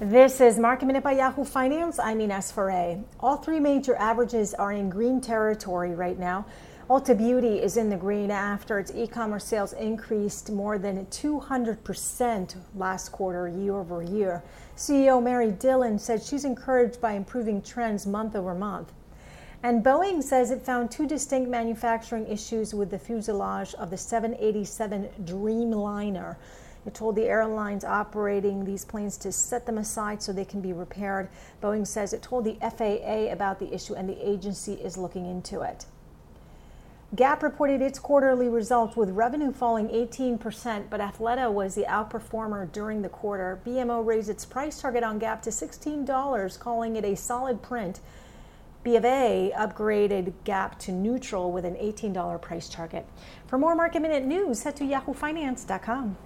This is Market Minute by Yahoo Finance. I'm Ines Ferre. All three major averages are in green territory right now. Ulta Beauty is in the green after its e-commerce sales increased more than 200% last quarter year over year. CEO Mary Dillon said she's encouraged by improving trends month over month. And Boeing says it found two distinct manufacturing issues with the fuselage of the 787 Dreamliner. It told the airlines operating these planes to set them aside so they can be repaired. Boeing says it told the FAA about the issue and the agency is looking into it. Gap reported its quarterly results with revenue falling 18%, but Athleta was the outperformer during the quarter. BMO raised its price target on Gap to $16, calling it a solid print. B of A upgraded Gap to neutral with an $18 price target. For more market minute news, head to yahoofinance.com.